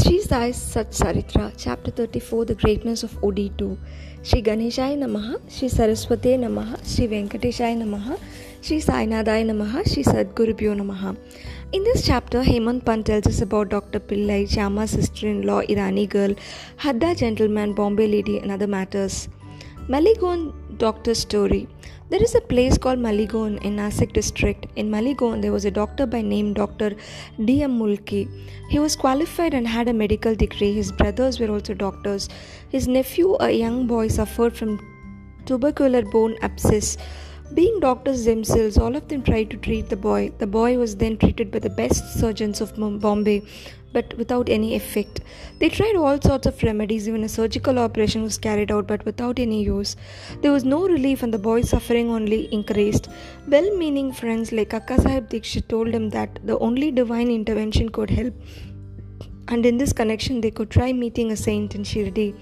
Sri Sai Sat Saritra, Chapter 34 The Greatness of OD2. Sri Ganeshaya Namaha, Sri Saraswate Namaha, Sri Venkateshaya Namaha, Sri Sainadaya Namaha, Sri Sadgurubhyo Namaha. In this chapter, Hemant Pant tells us about Dr. Pillai, Chama's sister-in-law, Irani girl, Hadda gentleman, Bombay lady and other matters. Maligon doctor story. There is a place called Malegaon in Nasik district. In Malegaon, there was a doctor by name Dr. D.M. Mulki. He was qualified and had a medical degree. His brothers were also doctors. His nephew, a young boy, suffered from tubercular bone abscess. Being doctors themselves, all of them tried to treat the boy. The boy was then treated by the best surgeons of Bombay but without any effect. They tried all sorts of remedies, even a surgical operation was carried out, but without any use. There was no relief, and the boy's suffering only increased. Well meaning friends like Kaka Sahib Dikshit told him that the only divine intervention could help, and in this connection, they could try meeting a saint in Shirdi.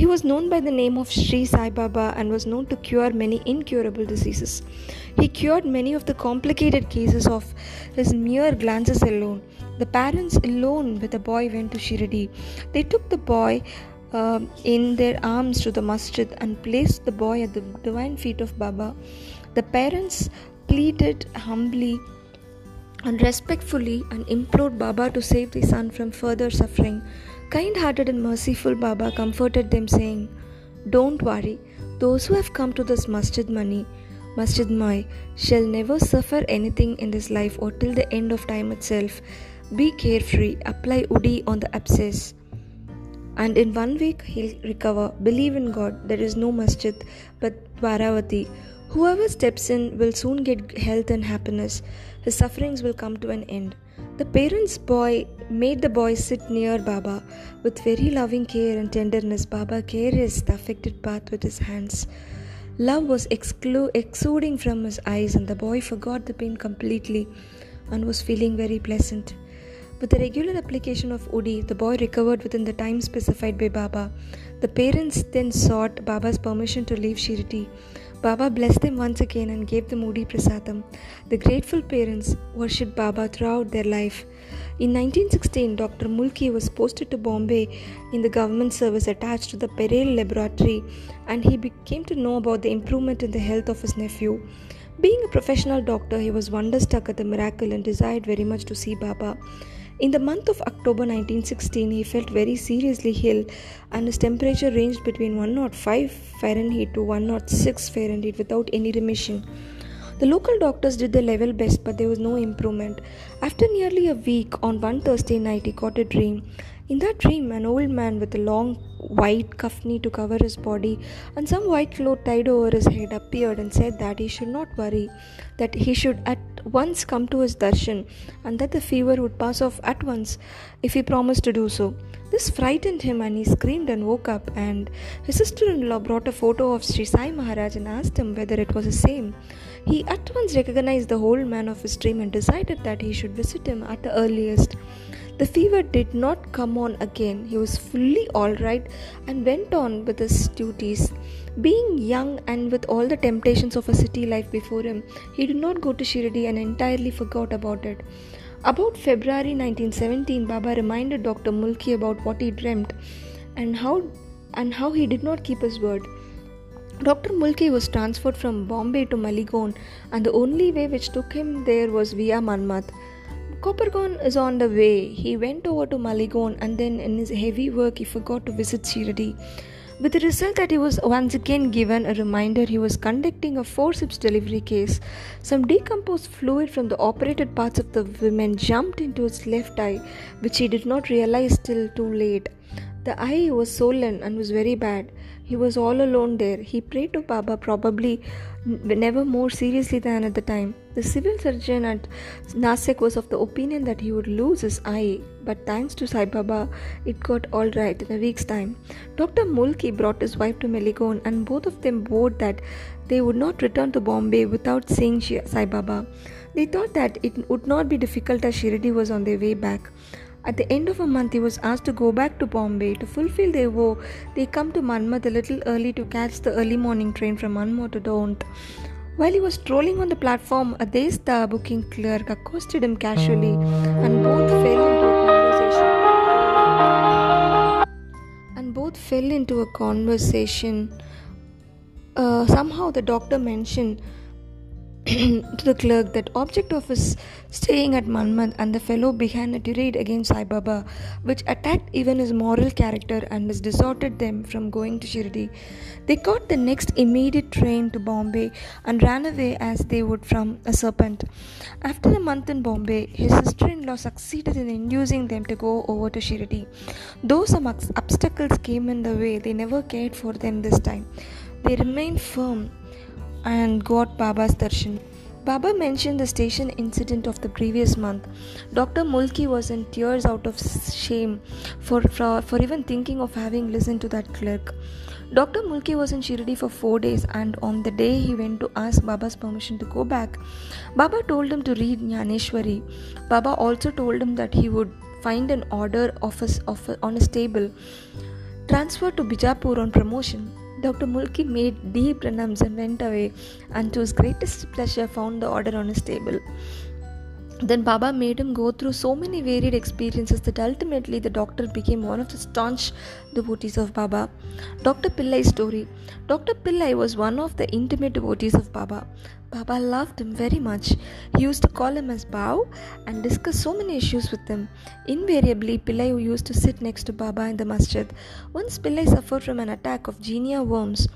He was known by the name of Sri Sai Baba and was known to cure many incurable diseases. He cured many of the complicated cases of his mere glances alone. The parents alone with the boy went to Shirdi. They took the boy uh, in their arms to the masjid and placed the boy at the divine feet of Baba. The parents pleaded humbly and respectfully and implored Baba to save the son from further suffering. Kind hearted and merciful Baba comforted them, saying, Don't worry, those who have come to this masjid money, Masjid Mai, shall never suffer anything in this life or till the end of time itself. Be carefree, apply Udi on the abscess, and in one week he'll recover. Believe in God, there is no masjid but Dwaravati. Whoever steps in will soon get health and happiness. His sufferings will come to an end. The parents' boy made the boy sit near Baba. With very loving care and tenderness, Baba carries the affected path with his hands. Love was exclu- exuding from his eyes, and the boy forgot the pain completely and was feeling very pleasant. With the regular application of Udi, the boy recovered within the time specified by Baba. The parents then sought Baba's permission to leave Shirdi. Baba blessed them once again and gave them Udi Prasadam. The grateful parents worshipped Baba throughout their life. In 1916, Dr. Mulki was posted to Bombay in the government service attached to the Parel laboratory and he came to know about the improvement in the health of his nephew. Being a professional doctor, he was wonderstruck at the miracle and desired very much to see Baba. In the month of October 1916, he felt very seriously ill and his temperature ranged between 105 Fahrenheit to 106 Fahrenheit without any remission. The local doctors did their level best, but there was no improvement. After nearly a week, on one Thursday night, he got a dream. In that dream, an old man with a long white kafni to cover his body and some white cloth tied over his head appeared and said that he should not worry, that he should at once come to his darshan and that the fever would pass off at once if he promised to do so. This frightened him and he screamed and woke up and his sister-in-law brought a photo of Sri Sai Maharaj and asked him whether it was the same. He at once recognized the old man of his dream and decided that he should visit him at the earliest. The fever did not come on again. He was fully all right and went on with his duties. Being young and with all the temptations of a city life before him, he did not go to Shirdi and entirely forgot about it. About February 1917, Baba reminded Dr. Mulki about what he dreamt and how and how he did not keep his word. Dr. Mulki was transferred from Bombay to Malegaon, and the only way which took him there was via Manmad. Kopargaon is on the way. He went over to Malegaon and then in his heavy work he forgot to visit Shirdi. With the result that he was once again given a reminder he was conducting a forceps delivery case. Some decomposed fluid from the operated parts of the women jumped into his left eye, which he did not realize till too late. The eye was swollen and was very bad. He was all alone there. He prayed to Baba, probably never more seriously than at the time. The civil surgeon at Nasik was of the opinion that he would lose his eye, but thanks to Sai Baba, it got all right in a week's time. Dr. Mulki brought his wife to Malegaon, and both of them vowed that they would not return to Bombay without seeing Sai Baba. They thought that it would not be difficult as Shirdi was on their way back. At the end of a month, he was asked to go back to Bombay. To fulfill their vow, they come to Manmad a little early to catch the early morning train from Manmad to Daund. While he was strolling on the platform, a Daystar booking clerk accosted him casually, and both fell into a conversation. And both fell into a conversation. Uh, somehow the doctor mentioned to the clerk that object of his staying at Manmad and the fellow began a tirade against Sai Baba, which attacked even his moral character and dissuaded them from going to Shirdi. They caught the next immediate train to Bombay and ran away as they would from a serpent. After a month in Bombay, his sister-in-law succeeded in inducing them to go over to Shirdi. Though some obstacles came in the way, they never cared for them this time. They remained firm and got Baba's darshan. Baba mentioned the station incident of the previous month. Dr. Mulki was in tears out of shame for, for, for even thinking of having listened to that clerk. Dr. Mulki was in Shirdi for four days, and on the day he went to ask Baba's permission to go back, Baba told him to read Jnaneshwari. Baba also told him that he would find an order of his, of, on his table, transfer to Bijapur on promotion. Dr. Mulki made deep pranams and went away, and to his greatest pleasure, found the order on his table. Then Baba made him go through so many varied experiences that ultimately the doctor became one of the staunch devotees of Baba. Dr. Pillai's story Dr. Pillai was one of the intimate devotees of Baba. Baba loved him very much. He used to call him as Bhau and discuss so many issues with him. Invariably, Pillai used to sit next to Baba in the masjid. Once Pillai suffered from an attack of guinea worms.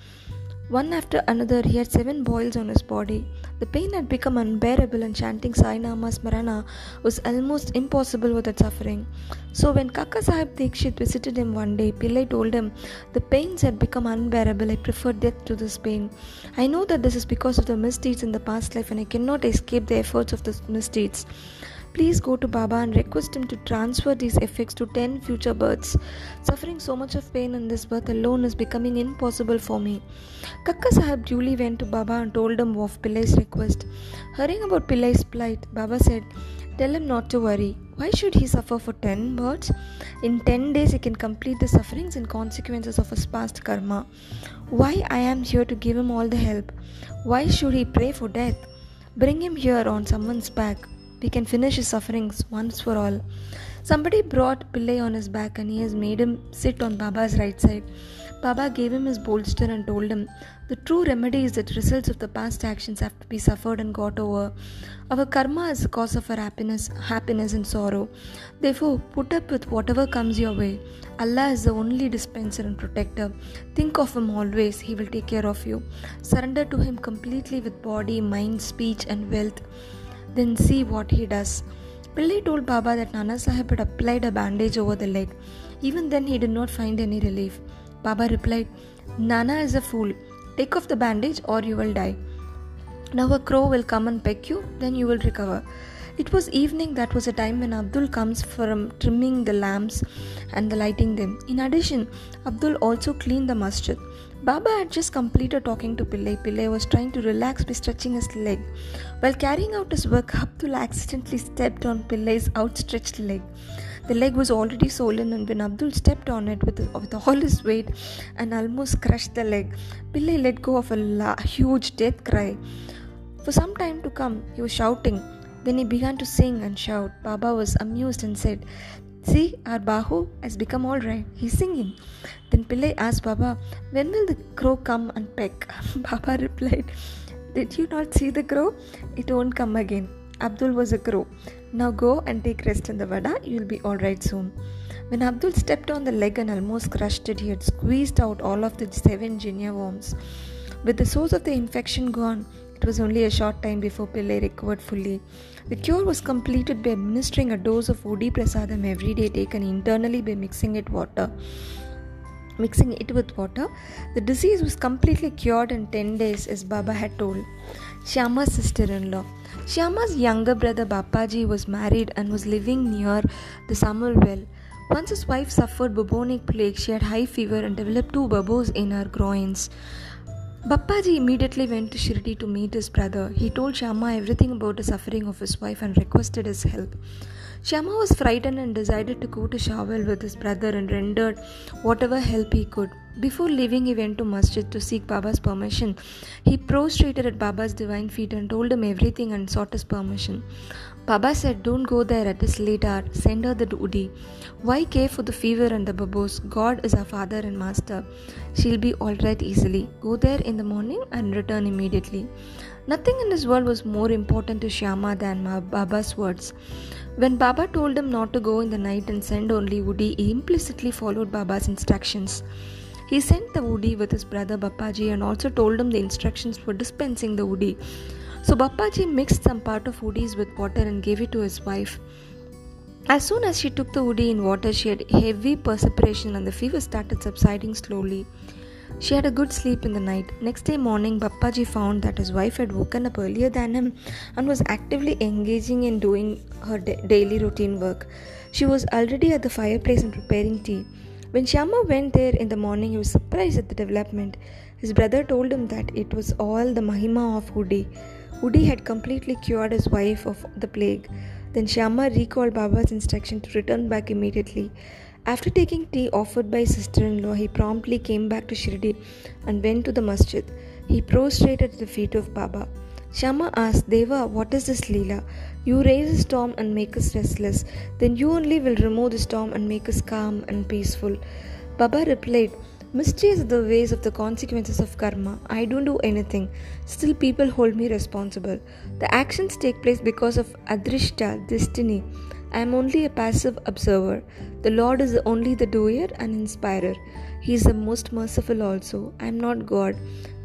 One after another, he had seven boils on his body. The pain had become unbearable, and chanting Sainama Smarana was almost impossible without suffering. So, when Kaka Sahib Dikshit visited him one day, Pillai told him, The pains had become unbearable. I prefer death to this pain. I know that this is because of the misdeeds in the past life, and I cannot escape the efforts of the misdeeds. Please go to Baba and request him to transfer these effects to 10 future births. Suffering so much of pain in this birth alone is becoming impossible for me. Kaka Sahib duly went to Baba and told him of Pillai's request. Hearing about Pillai's plight, Baba said, Tell him not to worry. Why should he suffer for 10 births? In 10 days, he can complete the sufferings and consequences of his past karma. Why I am here to give him all the help? Why should he pray for death? Bring him here on someone's back we can finish his sufferings once for all. Somebody brought Pillai on his back and he has made him sit on Baba's right side. Baba gave him his bolster and told him, The true remedy is that results of the past actions have to be suffered and got over. Our karma is the cause of our happiness, happiness and sorrow. Therefore, put up with whatever comes your way. Allah is the only dispenser and protector. Think of Him always, He will take care of you. Surrender to Him completely with body, mind, speech, and wealth then see what he does. Pillai told Baba that Nana Sahib had applied a bandage over the leg. Even then, he did not find any relief. Baba replied, Nana is a fool. Take off the bandage or you will die. Now a crow will come and peck you, then you will recover. It was evening, that was a time when Abdul comes from trimming the lamps and the lighting them. In addition, Abdul also cleaned the masjid. Baba had just completed talking to Pillai. Pillai was trying to relax by stretching his leg. While carrying out his work, Abdul accidentally stepped on Pillai's outstretched leg. The leg was already swollen, and when Abdul stepped on it with, with all his weight and almost crushed the leg, Pillai let go of a la- huge death cry. For some time to come, he was shouting. Then he began to sing and shout. Baba was amused and said, See, our Bhau has become all right. He's singing. Then Pillai asked Baba, When will the crow come and peck? Baba replied, Did you not see the crow? It won't come again. Abdul was a crow. Now go and take rest in the vada. You'll be all right soon. When Abdul stepped on the leg and almost crushed it, he had squeezed out all of the seven guinea worms. With the source of the infection gone, it was only a short time before Pillai recovered fully. The cure was completed by administering a dose of Udi Prasadam every day taken internally by mixing it water. Mixing it with water, the disease was completely cured in 10 days, as Baba had told. Shyama's sister in law. Shyama's younger brother Bapaji was married and was living near the Samuel well. Once his wife suffered bubonic plague, she had high fever and developed two bubbles in her groins. Bappaji immediately went to Shirdi to meet his brother. He told Shyama everything about the suffering of his wife and requested his help. Shyama was frightened and decided to go to Shawal with his brother and rendered whatever help he could. Before leaving, he went to masjid to seek Baba's permission. He prostrated at Baba's divine feet and told him everything and sought his permission. Baba said, Don't go there at this late hour. Send her the Udi. Why care for the fever and the bubos? God is our father and master. She'll be alright easily. Go there in the morning and return immediately. Nothing in this world was more important to Shyama than Baba's words. When Baba told him not to go in the night and send only Udi, he implicitly followed Baba's instructions. He sent the Udi with his brother Bappaji and also told him the instructions for dispensing the Udi. So Bappaji mixed some part of woodies with water and gave it to his wife. As soon as she took the Udi in water, she had heavy perspiration and the fever started subsiding slowly. She had a good sleep in the night. Next day morning, Bappaji found that his wife had woken up earlier than him and was actively engaging in doing her da- daily routine work. She was already at the fireplace and preparing tea. When Shyama went there in the morning, he was surprised at the development. His brother told him that it was all the Mahima of Udi. Udi had completely cured his wife of the plague. Then Shyama recalled Baba's instruction to return back immediately. After taking tea offered by his sister in law, he promptly came back to Shirdi and went to the masjid. He prostrated at the feet of Baba. Shyama asked, Deva, what is this Leela? You raise a storm and make us restless, then you only will remove the storm and make us calm and peaceful. Baba replied, Mysterious are the ways of the consequences of karma. I don't do anything. Still, people hold me responsible. The actions take place because of adrishta, destiny. I am only a passive observer. The Lord is only the doer and inspirer. He is the most merciful also. I am not God.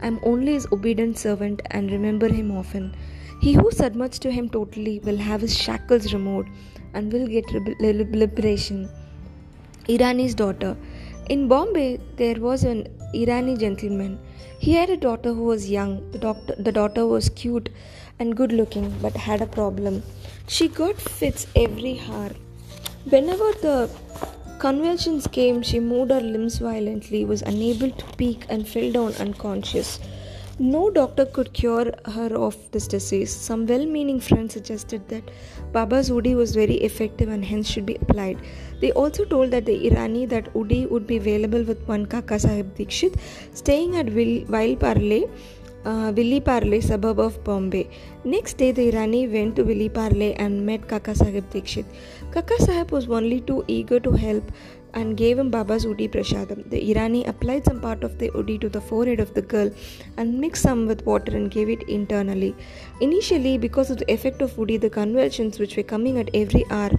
I am only his obedient servant and remember him often. He who submits to him totally will have his shackles removed and will get liberation. Irani's daughter. In Bombay, there was an Irani gentleman. He had a daughter who was young. The, doctor, the daughter was cute and good looking but had a problem. She got fits every hour. Whenever the convulsions came, she moved her limbs violently, was unable to speak, and fell down unconscious. No doctor could cure her of this disease. Some well meaning friends suggested that Baba's Udi was very effective and hence should be applied. They also told that the Irani that Udi would be available with one Kaka Sahib Dikshit staying at Vile Parle uh, Parle, suburb of Bombay. Next day, the Irani went to Parle and met Kaka Sahib Dikshit. Kaka Sahib was only too eager to help and gave him Baba's Udi Prasadam. The Irani applied some part of the Udi to the forehead of the girl and mixed some with water and gave it internally. Initially, because of the effect of Udi, the convulsions which were coming at every hour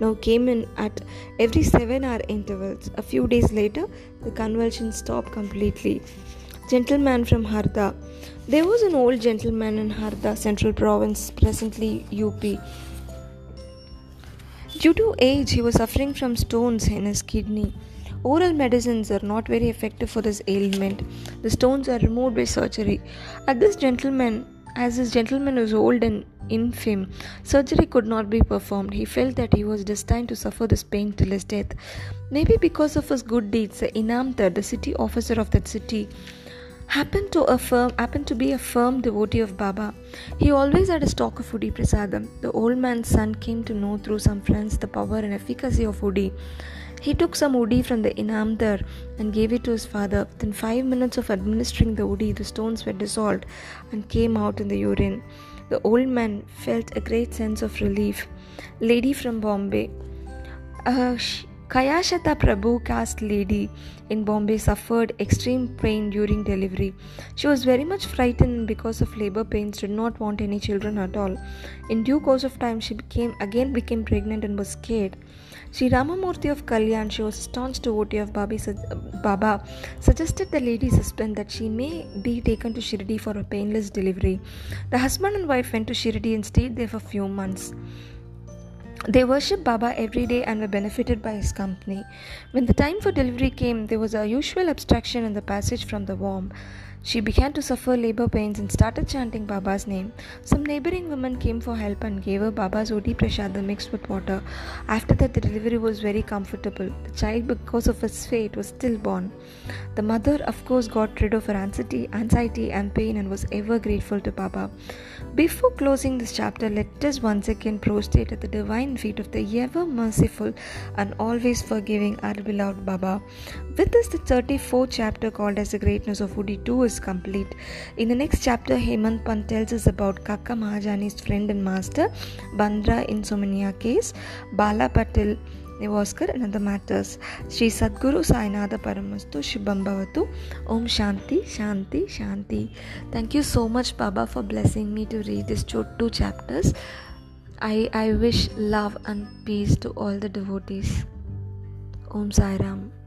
now came in at every 7 hour intervals. A few days later, the convulsions stopped completely. Gentleman from Harda. There was an old gentleman in Harda, Central Province, presently UP. Due to age, he was suffering from stones in his kidney. Oral medicines are not very effective for this ailment. The stones are removed by surgery. At this gentleman, as this gentleman was old and infirm, surgery could not be performed. He felt that he was destined to suffer this pain till his death. Maybe because of his good deeds, the Inamdar, the city officer of that city, happened to affirm happened to be a firm devotee of Baba. He always had a stock of Udi Prasadam. The old man's son came to know through some friends the power and efficacy of Udi. He took some Udi from the Inamdar and gave it to his father. Within five minutes of administering the Udi, the stones were dissolved and came out in the urine. The old man felt a great sense of relief. Lady from Bombay. Uh, Kayastha Prabhu caste lady in Bombay suffered extreme pain during delivery. She was very much frightened because of labor pains, did not want any children at all. In due course of time, she became again became pregnant and was scared. Sri Ramamurthy of Kalyan, she was staunch devotee of Babi, Baba, suggested the lady's husband that she may be taken to Shirdi for a painless delivery. The husband and wife went to Shirdi and stayed there for few months. They worshipped Baba every day and were benefited by his company. When the time for delivery came, there was a usual obstruction in the passage from the womb. She began to suffer labor pains and started chanting Baba's name. Some neighboring women came for help and gave her Baba's Udi Prashadam mixed with water. After that, the delivery was very comfortable. The child, because of his fate, was stillborn. The mother, of course, got rid of her anxiety, anxiety and pain and was ever grateful to Baba. Before closing this chapter, let us once again prostrate at the divine feet of the ever merciful and always forgiving our beloved Baba. With this, the 34th chapter called as the greatness of Udi 2 is complete. In the next chapter, Hemadpant tells us about Kaka Mahajani's friend and master, Bandra insomnia case, Bala Patil Nevaskar and other matters. Sri Sadguru Sainada Paramastu Shubham Om Shanti Shanti Shanti. Thank you so much Baba for blessing me to read these two chapters. I, I wish love and peace to all the devotees. Om Sai Ram.